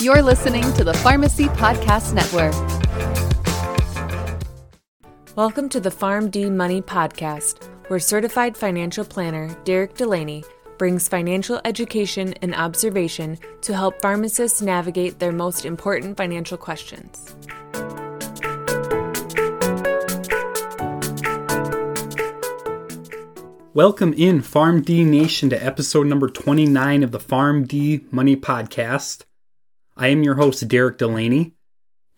You're listening to the Pharmacy Podcast Network. Welcome to the PharmD Money Podcast, where certified financial planner Derek Delaney brings financial education and observation to help pharmacists navigate their most important financial questions. Welcome in PharmD Nation to episode number 29 of the PharmD Money Podcast. I am your host, Derek Delaney.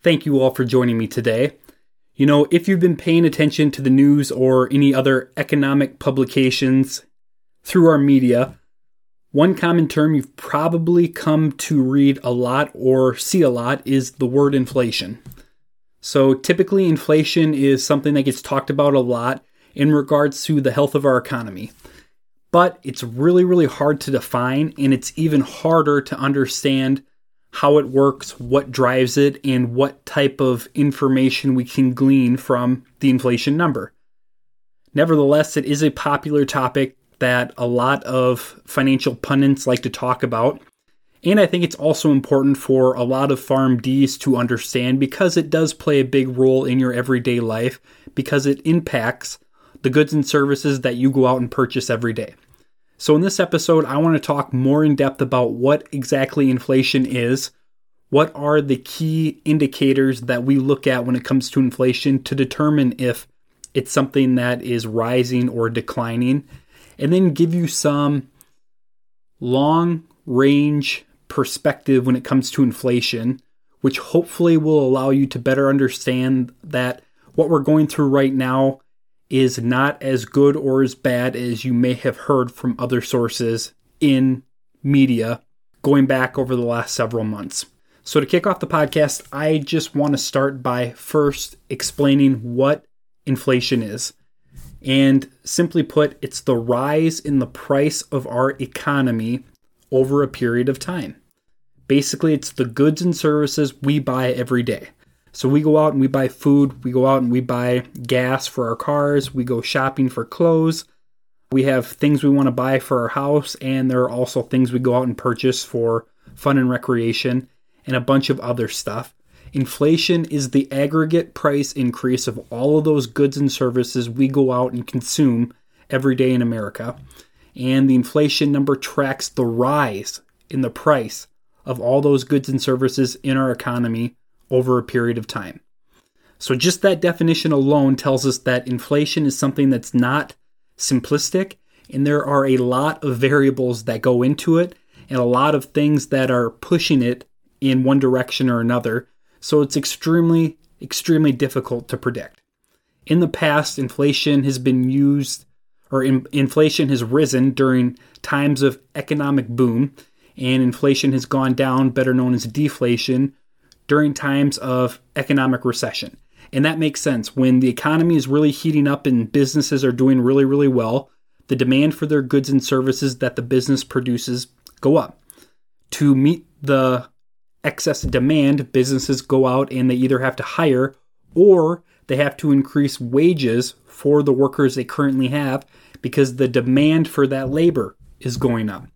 Thank you all for joining me today. You know, if you've been paying attention to the news or any other economic publications through our media, one common term you've probably come to read a lot or see a lot is the word inflation. So typically, inflation is something that gets talked about a lot in regards to the health of our economy. But it's really, really hard to define, and it's even harder to understand how it works, what drives it, and what type of information we can glean from the inflation number. Nevertheless, it is a popular topic that a lot of financial pundits like to talk about. And I think it's also important for a lot of PharmDs to understand because it does play a big role in your everyday life because it impacts the goods and services that you go out and purchase every day. So, in this episode, I want to talk more in depth about what exactly inflation is, what are the key indicators that we look at when it comes to inflation to determine if it's something that is rising or declining, and then give you some long range perspective when it comes to inflation, which hopefully will allow you to better understand that what we're going through right now is not as good or as bad as you may have heard from other sources in media going back over the last several months. So, to kick off the podcast, I just want to start by first explaining what inflation is. And simply put, it's the rise in the price of our economy over a period of time. Basically, it's the goods and services we buy every day. So we go out and we buy food, we go out and we buy gas for our cars, we go shopping for clothes. We have things we want to buy for our house, and there are also things we go out and purchase for fun and recreation and a bunch of other stuff. Inflation is the aggregate price increase of all of those goods and services we go out and consume every day in America. And the inflation number tracks the rise in the price of all those goods and services in our economy over a period of time. So, just that definition alone tells us that inflation is something that's not simplistic, and there are a lot of variables that go into it, and a lot of things that are pushing it in one direction or another. So, it's extremely, extremely difficult to predict. In the past, inflation has been used, or in, inflation has risen during times of economic boom, and inflation has gone down, better known as deflation, during times of economic recession. And that makes sense. When the economy is really heating up and businesses are doing really, really well, the demand for their goods and services that the business produces go up. To meet the excess demand, businesses go out and they either have to hire or they have to increase wages for the workers they currently have because the demand for that labor is going up.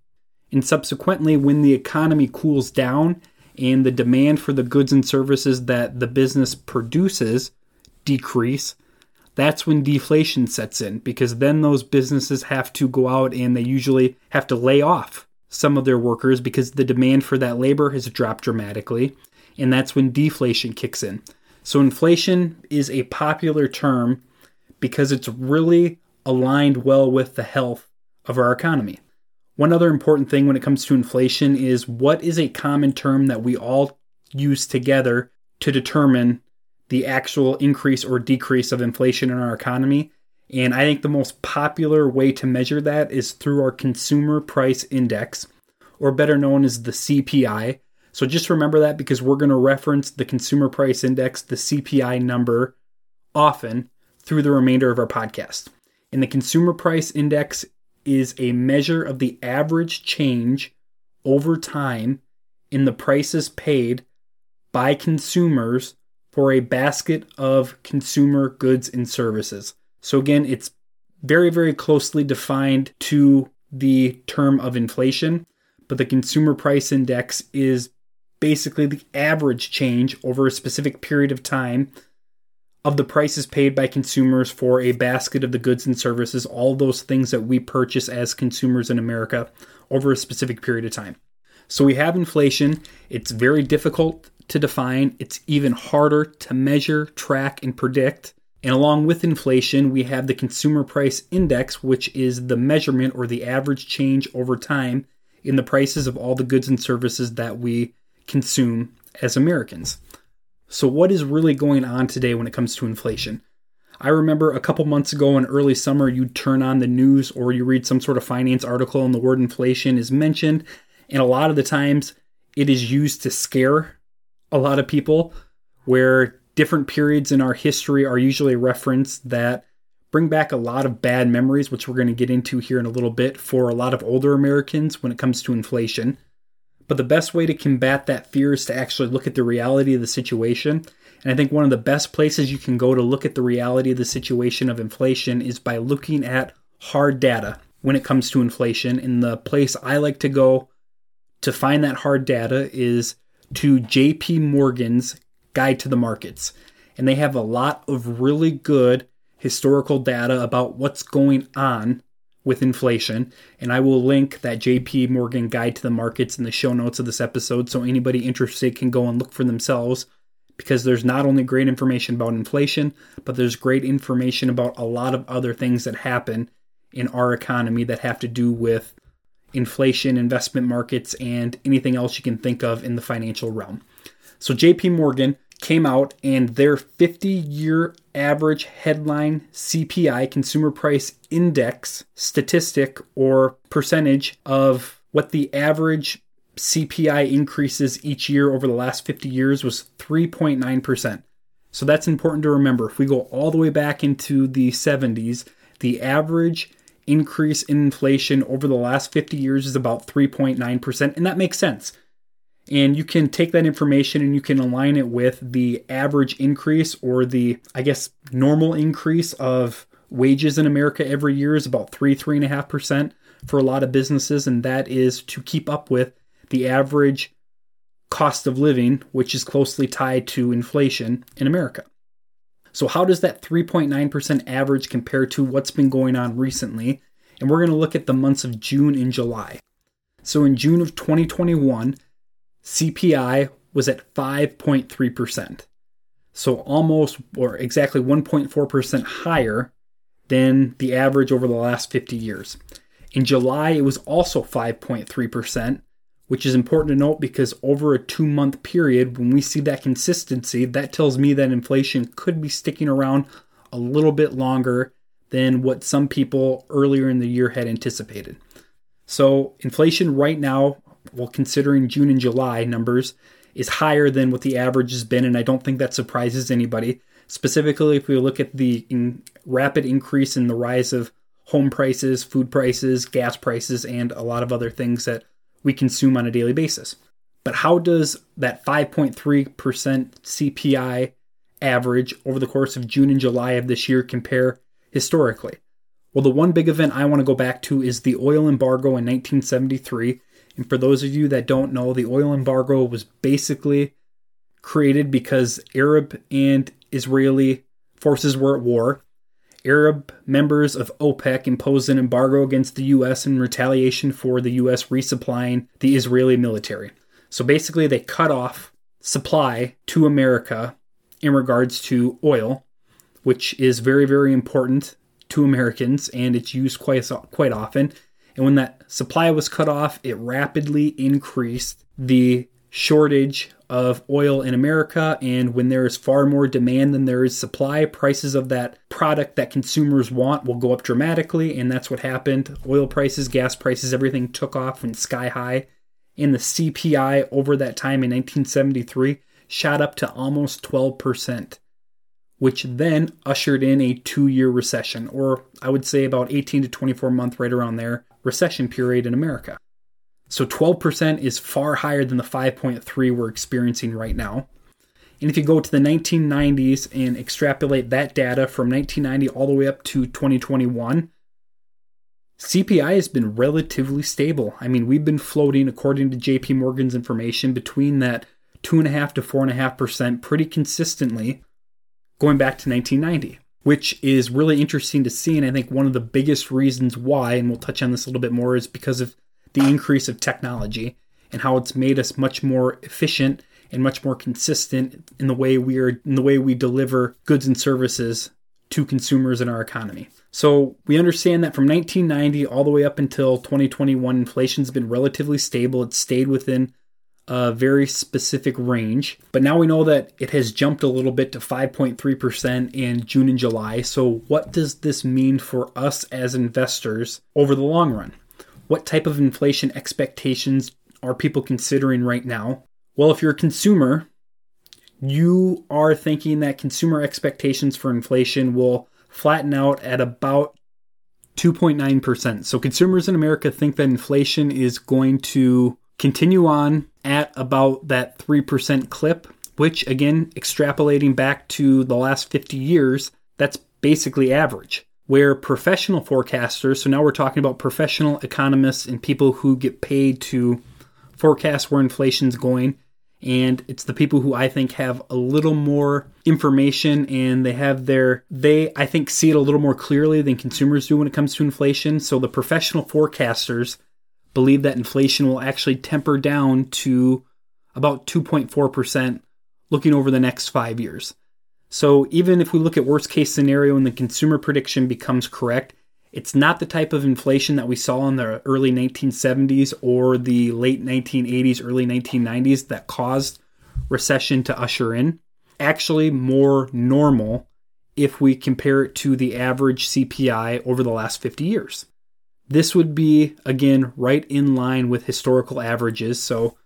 And subsequently, when the economy cools down and the demand for the goods and services that the business produces decrease, that's when deflation sets in because then those businesses have to go out and they usually have to lay off some of their workers because the demand for that labor has dropped dramatically, and that's when deflation kicks in. So, inflation is a popular term because it's really aligned well with the health of our economy. One other important thing when it comes to inflation is what is a common term that we all use together to determine the actual increase or decrease of inflation in our economy. And I think the most popular way to measure that is through our consumer price index, or better known as the CPI. So just remember that because we're going to reference the consumer price index, the CPI number, often through the remainder of our podcast. And the consumer price index is a measure of the average change over time in the prices paid by consumers for a basket of consumer goods and services. So, again, it's very, very closely defined to the term of inflation, but the consumer price index is basically the average change over a specific period of time of the prices paid by consumers for a basket of the goods and services, all those things that we purchase as consumers in America over a specific period of time. So we have inflation. It's very difficult to define, it's even harder to measure, track, and predict. And along with inflation, we have the consumer price index, which is the measurement or the average change over time in the prices of all the goods and services that we consume as Americans. So, what is really going on today when it comes to inflation? I remember a couple months ago in early summer, you'd turn on the news or you read some sort of finance article and the word inflation is mentioned. And a lot of the times it is used to scare a lot of people, where different periods in our history are usually referenced that bring back a lot of bad memories, which we're going to get into here in a little bit for a lot of older Americans when it comes to inflation. But the best way to combat that fear is to actually look at the reality of the situation. And I think one of the best places you can go to look at the reality of the situation of inflation is by looking at hard data when it comes to inflation. And the place I like to go to find that hard data is to JP Morgan's Guide to the Markets. And they have a lot of really good historical data about what's going on with inflation. And I will link that JP Morgan guide to the markets in the show notes of this episode so anybody interested can go and look for themselves because there's not only great information about inflation, but there's great information about a lot of other things that happen in our economy that have to do with inflation, investment markets, and anything else you can think of in the financial realm. So JP Morgan came out and their 50 year average headline CPI, consumer price index statistic or percentage of what the average CPI increases each year over the last 50 years was 3.9%. So that's important to remember. If we go all the way back into the 70s, the average increase in inflation over the last 50 years is about 3.9%, and that makes sense and you can take that information and you can align it with the average increase or the, I guess, normal increase of wages in America every year is about three, three and a half percent for a lot of businesses, and that is to keep up with the average cost of living, which is closely tied to inflation in America. So, how does that 3.9% average compare to what's been going on recently? And we're going to look at the months of June and July. So, in June of 2021, CPI was at 5.3%. So almost or exactly 1.4% higher than the average over the last 50 years. In July, it was also 5.3%, which is important to note because over a two month period, when we see that consistency, that tells me that inflation could be sticking around a little bit longer than what some people earlier in the year had anticipated. So, inflation right now well, considering June and July numbers, is higher than what the average has been, and I don't think that surprises anybody. Specifically, if we look at the in rapid increase in the rise of home prices, food prices, gas prices, and a lot of other things that we consume on a daily basis. But how does that 5.3% CPI average over the course of June and July of this year compare historically? Well, the one big event I want to go back to is the oil embargo in 1973 and for those of you that don't know, the oil embargo was basically created because Arab and Israeli forces were at war. Arab members of OPEC imposed an embargo against the US in retaliation for the US resupplying the Israeli military. So basically, they cut off supply to America in regards to oil, which is very, very important to Americans and it's used quite, quite often. And when that supply was cut off, it rapidly increased the shortage of oil in America. And when there is far more demand than there is supply, prices of that product that consumers want will go up dramatically. And that's what happened. Oil prices, gas prices, everything took off and sky high. And the CPI over that time in 1973 shot up to almost 12%, which then ushered in a two year recession, or I would say about 18 to 24 month, right around there, recession period in America. So 12% is far higher than the 5.3 we're experiencing right now. And if you go to the 1990s and extrapolate that data from 1990 all the way up to 2021, CPI has been relatively stable. I mean, we've been floating, according to JP Morgan's information, between that 2.5 to 4.5% pretty consistently going back to 1990, which is really interesting to see. And I think one of the biggest reasons why, and we'll touch on this a little bit more, is because of the increase of technology and how it's made us much more efficient and much more consistent in the way we are in the way we deliver goods and services to consumers in our economy. So we understand that from 1990 all the way up until 2021 inflation's been relatively stable. It's stayed within a very specific range. But now we know that it has jumped a little bit to 5.3% in June and July. So, what does this mean for us as investors over the long run? What type of inflation expectations are people considering right now? Well, if you're a consumer, you are thinking that consumer expectations for inflation will flatten out at about 2.9%. So consumers in America think that inflation is going to continue on at about that 3% clip, which again, extrapolating back to the last 50 years, that's basically average. Where professional forecasters, so now we're talking about professional economists and people who get paid to forecast where inflation's going, and it's the people who I think have a little more information and they have their they I think see it a little more clearly than consumers do when it comes to inflation. So the professional forecasters believe that inflation will actually temper down to about 2.4% looking over the next 5 years. So even if we look at worst case scenario and the consumer prediction becomes correct, it's not the type of inflation that we saw in the early 1970s or the late 1980s, early 1990s that caused recession to usher in. Actually, more normal if we compare it to the average CPI over the last 50 years. This would be, again, right in line with historical averages. So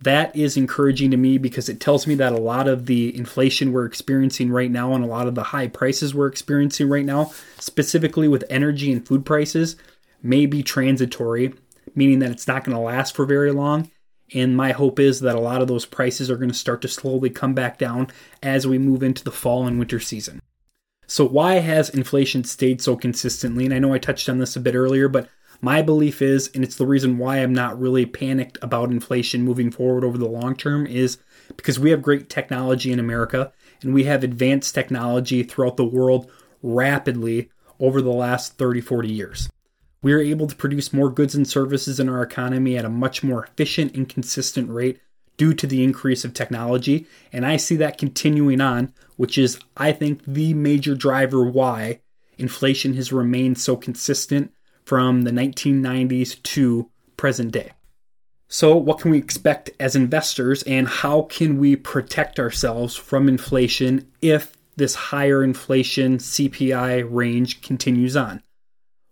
that is encouraging to me because it tells me that a lot of the inflation we're experiencing right now and a lot of the high prices we're experiencing right now, specifically with energy and food prices, may be transitory, meaning that it's not going to last for very long. And my hope is that a lot of those prices are going to start to slowly come back down as we move into the fall and winter season. So, why has inflation stayed so consistently? And I know I touched on this a bit earlier, but my belief is, and it's the reason why I'm not really panicked about inflation moving forward over the long term, is because we have great technology in America and we have advanced technology throughout the world rapidly over the last 30, 40 years. We are able to produce more goods and services in our economy at a much more efficient and consistent rate due to the increase of technology. And I see that continuing on, which is, I think, the major driver why inflation has remained so consistent from the 1990s to present day. So, what can we expect as investors, and how can we protect ourselves from inflation if this higher inflation CPI range continues on?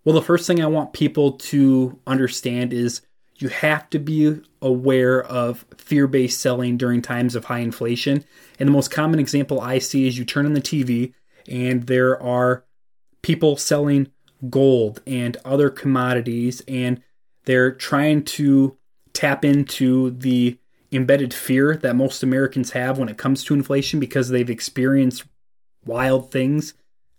Well, the first thing I want people to understand is you have to be aware of fear based selling during times of high inflation. And the most common example I see is you turn on the TV and there are people selling gold and other commodities, and they're trying to tap into the embedded fear that most Americans have when it comes to inflation because they've experienced wild things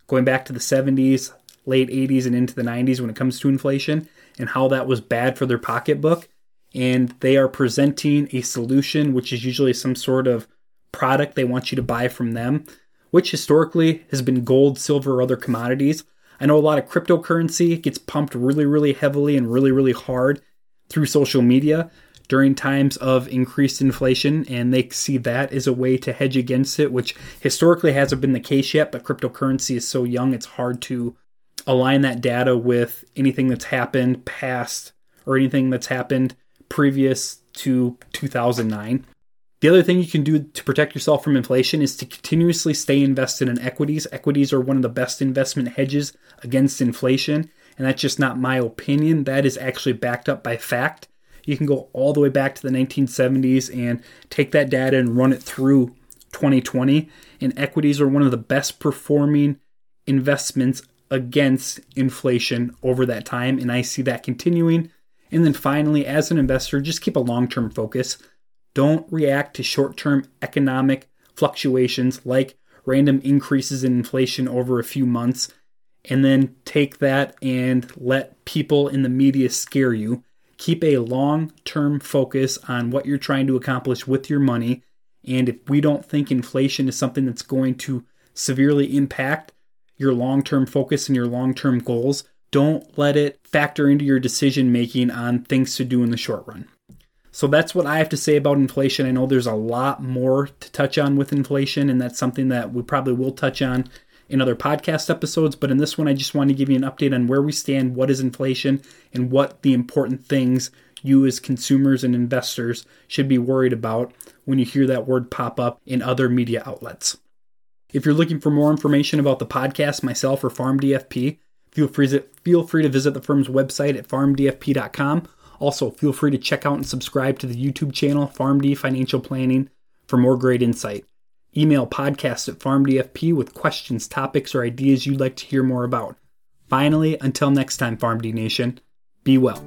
going back to the 70s, late 80s, and into the 90s when it comes to inflation and how that was bad for their pocketbook. And they are presenting a solution, which is usually some sort of product they want you to buy from them, which historically has been gold, silver, or other commodities. I know a lot of cryptocurrency gets pumped really, really heavily and really, really hard through social media during times of increased inflation, and they see that as a way to hedge against it, which historically hasn't been the case yet, but cryptocurrency is so young it's hard to align that data with anything that's happened past or anything that's happened previous to 2009. The other thing you can do to protect yourself from inflation is to continuously stay invested in equities. Equities are one of the best investment hedges against inflation, and that's just not my opinion. That is actually backed up by fact. You can go all the way back to the 1970s and take that data and run it through 2020, and equities are one of the best performing investments against inflation over that time, and I see that continuing. And then finally, as an investor, just keep a long term focus. Don't react to short term economic fluctuations like random increases in inflation over a few months and then take that and let people in the media scare you. Keep a long term focus on what you're trying to accomplish with your money And if we don't think inflation is something that's going to severely impact your long term focus and your long term goals, don't let it factor into your decision making on things to do in the short run. So that's what I have to say about inflation. I know there's a lot more to touch on with inflation, and that's something that we probably will touch on in other podcast episodes. But in this one, I just want to give you an update on where we stand, what is inflation, and what the important things you as consumers and investors should be worried about when you hear that word pop up in other media outlets. If you're looking for more information about the podcast, myself, or PharmDFP, feel free to, feel free to visit the firm's website at pharmdfp.com. Also, feel free to check out and subscribe to the YouTube channel PharmD Financial Planning for more great insight. Email podcast at PharmDFP with questions, topics, or ideas you'd like to hear more about. Finally, until next time, PharmD Nation, be well.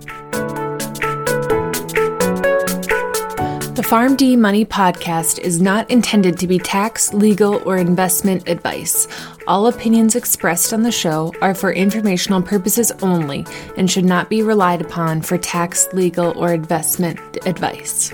The PharmD Money podcast is not intended to be tax, legal, or investment advice. All opinions expressed on the show are for informational purposes only and should not be relied upon for tax, legal, or investment advice.